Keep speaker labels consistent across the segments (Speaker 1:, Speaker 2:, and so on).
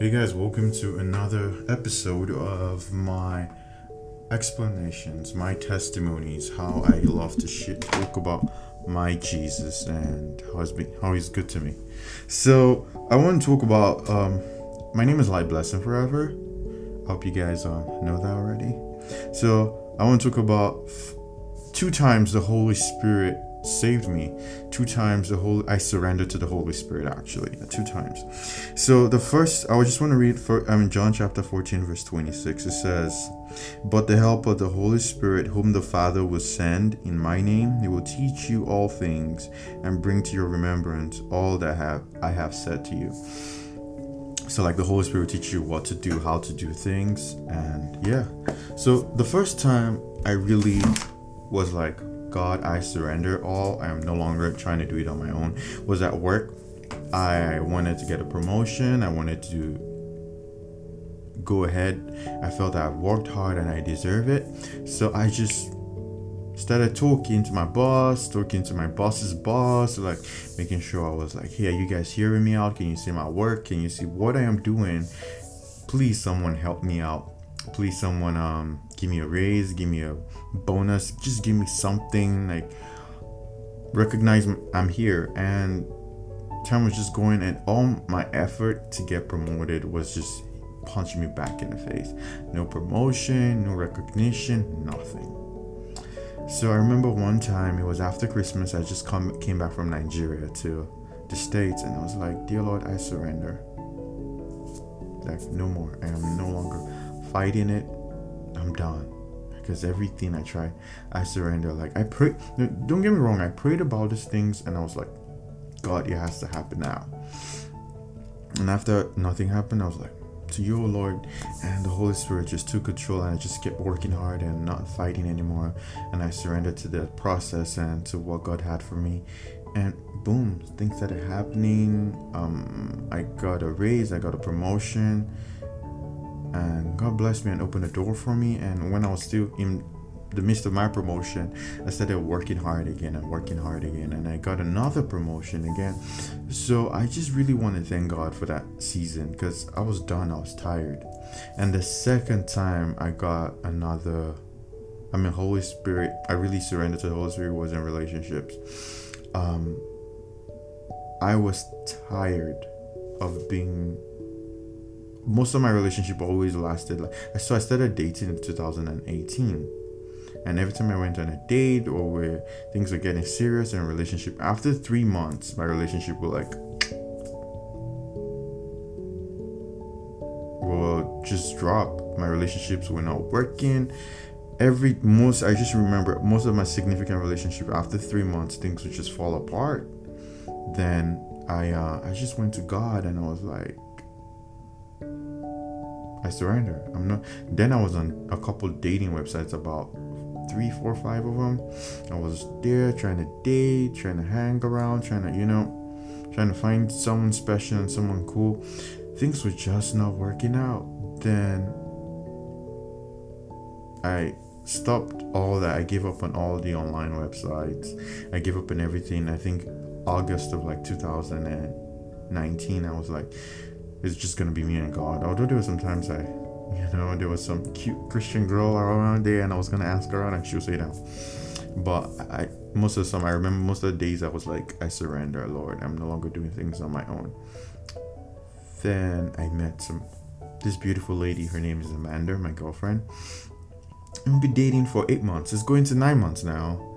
Speaker 1: Hey guys, welcome to another episode of my explanations, my testimonies, how I love to shit talk about my Jesus and how he's been, how he's good to me. So I want to talk about um, my name is Light Blessing Forever. I hope you guys um, know that already. So I want to talk about f- two times the Holy Spirit saved me. Two times the whole i surrendered to the holy spirit actually. Two times. So the first i just want to read for i mean john chapter 14 verse 26 it says but the help of the holy spirit whom the father will send in my name he will teach you all things and bring to your remembrance all that have i have said to you. So like the holy spirit will teach you what to do how to do things and yeah. So the first time i really was like God, I surrender all. I am no longer trying to do it on my own. Was at work. I wanted to get a promotion. I wanted to go ahead. I felt I've worked hard and I deserve it. So I just started talking to my boss, talking to my boss's boss, like making sure I was like, hey, are you guys hearing me out? Can you see my work? Can you see what I am doing? Please, someone help me out please someone um give me a raise give me a bonus just give me something like recognize i'm here. And time was just going and all my effort to get promoted was just punching me back in the face. No promotion no recognition nothing. So i remember one time it was after christmas i just come came back from nigeria to the states and i was like dear lord i surrender. Like no more. I am no longer fighting it, I'm done. Because everything I try, I surrender. Like I pray. Don't get me wrong. I prayed about these things, and I was like, God, it has to happen now. And after nothing happened, I was like, to you, Lord. And the Holy Spirit just took control, and I just kept working hard and not fighting anymore. And I surrendered to the process and to what God had for me. And boom, things started happening. Um, I got a raise, I got a promotion and God blessed me and opened a door for me. And when I was still in the midst of my promotion, I started working hard again and working hard again, and I got another promotion again. So I just really want to thank God for that season because I was done, I was tired. And the second time I got another, I mean, Holy Spirit, I really surrendered to the Holy Spirit was in relationships. Um, I was tired of being most of my relationship always lasted like so i started dating in 2018 and every time i went on a date or where things were getting serious in a relationship after three months my relationship will like will just drop my relationships were not working. Every most i just remember most of my significant relationship after three months things would just fall apart. Then i uh i just went to god and i was like I surrender. I'm not. Then I was on a couple dating websites, about three, four, five of them. I was there trying to date, trying to hang around, trying to, you know, trying to find someone special and someone cool. Things were just not working out. Then I stopped all that. I gave up on all the online websites. I gave up on everything. I think August of like 2019, I was like, it's just gonna be me and God. Although there was sometimes I, you know, there was some cute Christian girl around there, and I was gonna ask her out, and she would say no. But I, most of the time, I remember most of the days I was like, I surrender, Lord. I'm no longer doing things on my own. Then I met some this beautiful lady. Her name is Amanda, my girlfriend. We've been dating for eight months. It's going to nine months now.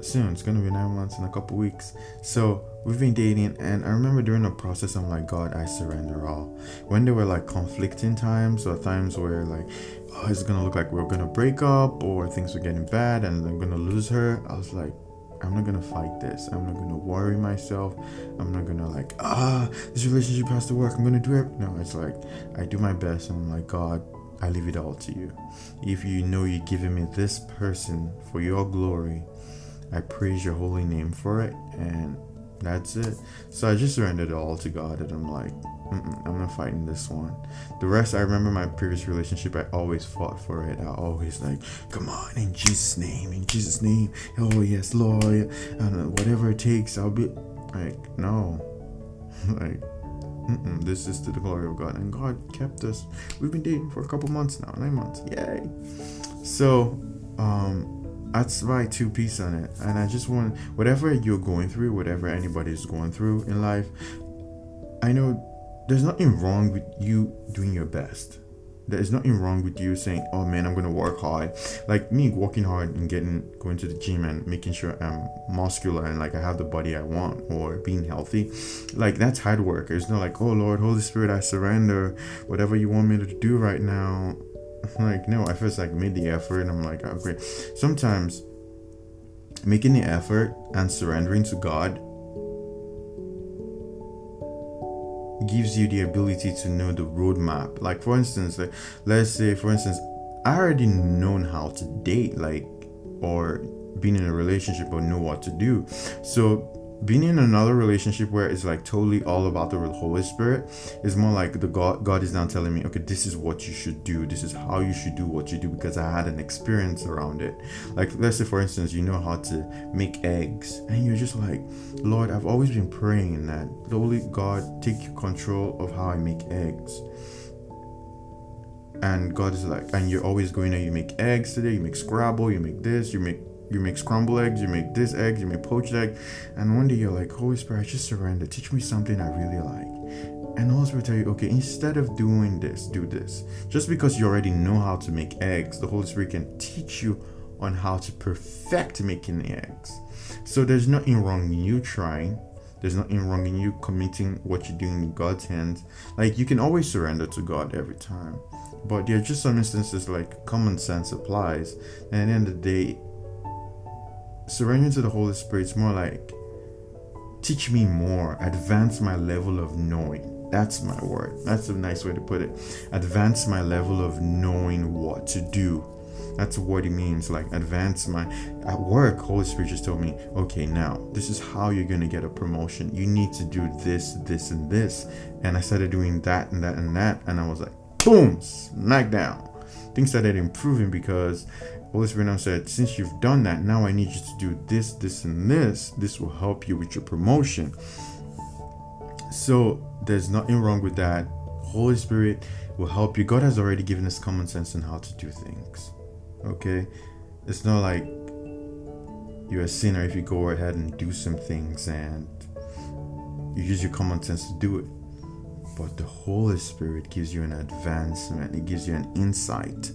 Speaker 1: Soon, it's gonna be nine months in a couple weeks. So we've been dating and i remember during the process i'm like god i surrender all. When there were like conflicting times or times where like oh it's gonna look like we're gonna break up or things are getting bad and i'm gonna lose her i was like i'm not gonna fight this. I'm not gonna worry myself. I'm not gonna like ah this relationship has to work. I'm gonna do it no it's like i do my best and i'm like god i leave it all to you. If you know you're giving me this person for your glory i praise your holy name for it and that's it. So I just surrendered it all to God, and I'm like, I'm not fighting this one. The rest, I remember my previous relationship. I always fought for it. I always like, come on, in Jesus' name, in Jesus' name. Oh yes, Lord, whatever it takes, I'll be like, no, like, Mm-mm, this is to the glory of God. And God kept us. We've been dating for a couple months now, nine months. Yay. So, um, that's my two piece on it. And I just want whatever you're going through, whatever anybody's going through in life, I know there's nothing wrong with you doing your best. There's nothing wrong with you saying oh man i'm gonna work hard. Like me working hard and getting going to the gym and making sure i'm muscular and like i have the body i want or being healthy like that's hard work. It's not like oh lord holy spirit i surrender. Whatever you want me to do right now like no i first like made the effort and i'm like great sometimes making the effort and surrendering to god gives you the ability to know the roadmap. Like for instance, like, let's say for instance, I already known how to date, like or being in a relationship or know what to do. So being in another relationship where it's like totally all about the Holy Spirit is more like the God God is now telling me, okay, this is what you should do, this is how you should do what you do because I had an experience around it. Like let's say for instance, you know how to make eggs, and you're just like, Lord, I've always been praying that the Holy God take control of how I make eggs. And God is like, and you're always going you make eggs today, you make Scrabble, you make this, you make you make scrambled eggs, you make this egg, you make poached egg, and one day you're like, Holy Spirit, just surrender. Teach me something I really like. And the Holy Spirit tell you, okay, instead of doing this, do this. Just because you already know how to make eggs, the Holy Spirit can teach you on how to perfect making eggs. So there's nothing wrong in you trying. There's nothing wrong in you committing what you're doing in God's hands. Like you can always surrender to God every time. But there are just some instances like common sense applies. And at the end of the day, surrendering to the Holy Spirit is more like teach me more, advance my level of knowing. That's my word. That's a nice way to put it. Advance my level of knowing what to do. That's what it means. Like advance my at work, Holy Spirit just told me, okay, now this is how you're gonna get a promotion. You need to do this, this, and this. And I started doing that and that and that, and I was like, boom, smack down. Things started improving because Holy Spirit now said, Since you've done that, now I need you to do this, this, and this. This will help you with your promotion. So there's nothing wrong with that. Holy Spirit will help you. God has already given us common sense on how to do things. Okay? It's not like you're a sinner if you go ahead and do some things and you use your common sense to do it. But the Holy Spirit gives you an advancement, it gives you an insight,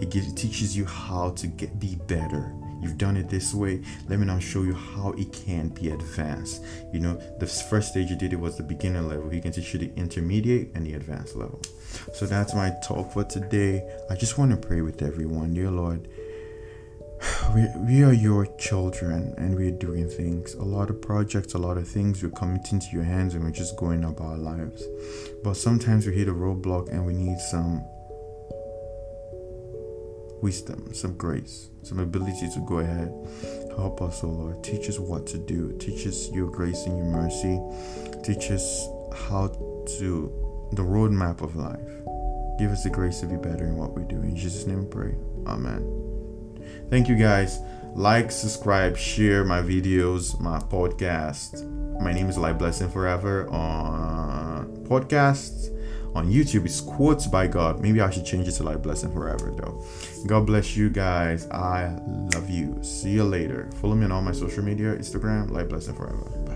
Speaker 1: it gives it teaches you how to get be better. You've done it this way. Let me now show you how it can be advanced. You know, the first stage you did it was the beginner level. He can teach you the intermediate and the advanced level. So that's my talk for today. I just want to pray with everyone, dear Lord we, we are your children and we're doing things a lot of projects a lot of things we're committing to your hands and we're just going about our lives. But sometimes we hit a roadblock and we need some wisdom some grace some ability to go ahead. Help us oh lord. Teach us what to do. Teach us your grace and your mercy. Teach us how to the roadmap of life. Give us the grace to be better in what we do. In jesus name we pray. Amen Thank you guys. Like, subscribe, share my videos, my podcast. My name is Light Blessing Forever on podcasts. On YouTube, it's quotes by God. Maybe I should change it to Light Blessing Forever though. God bless you guys. I love you. See you later. Follow me on all my social media Instagram, Light Blessing Forever. Bye.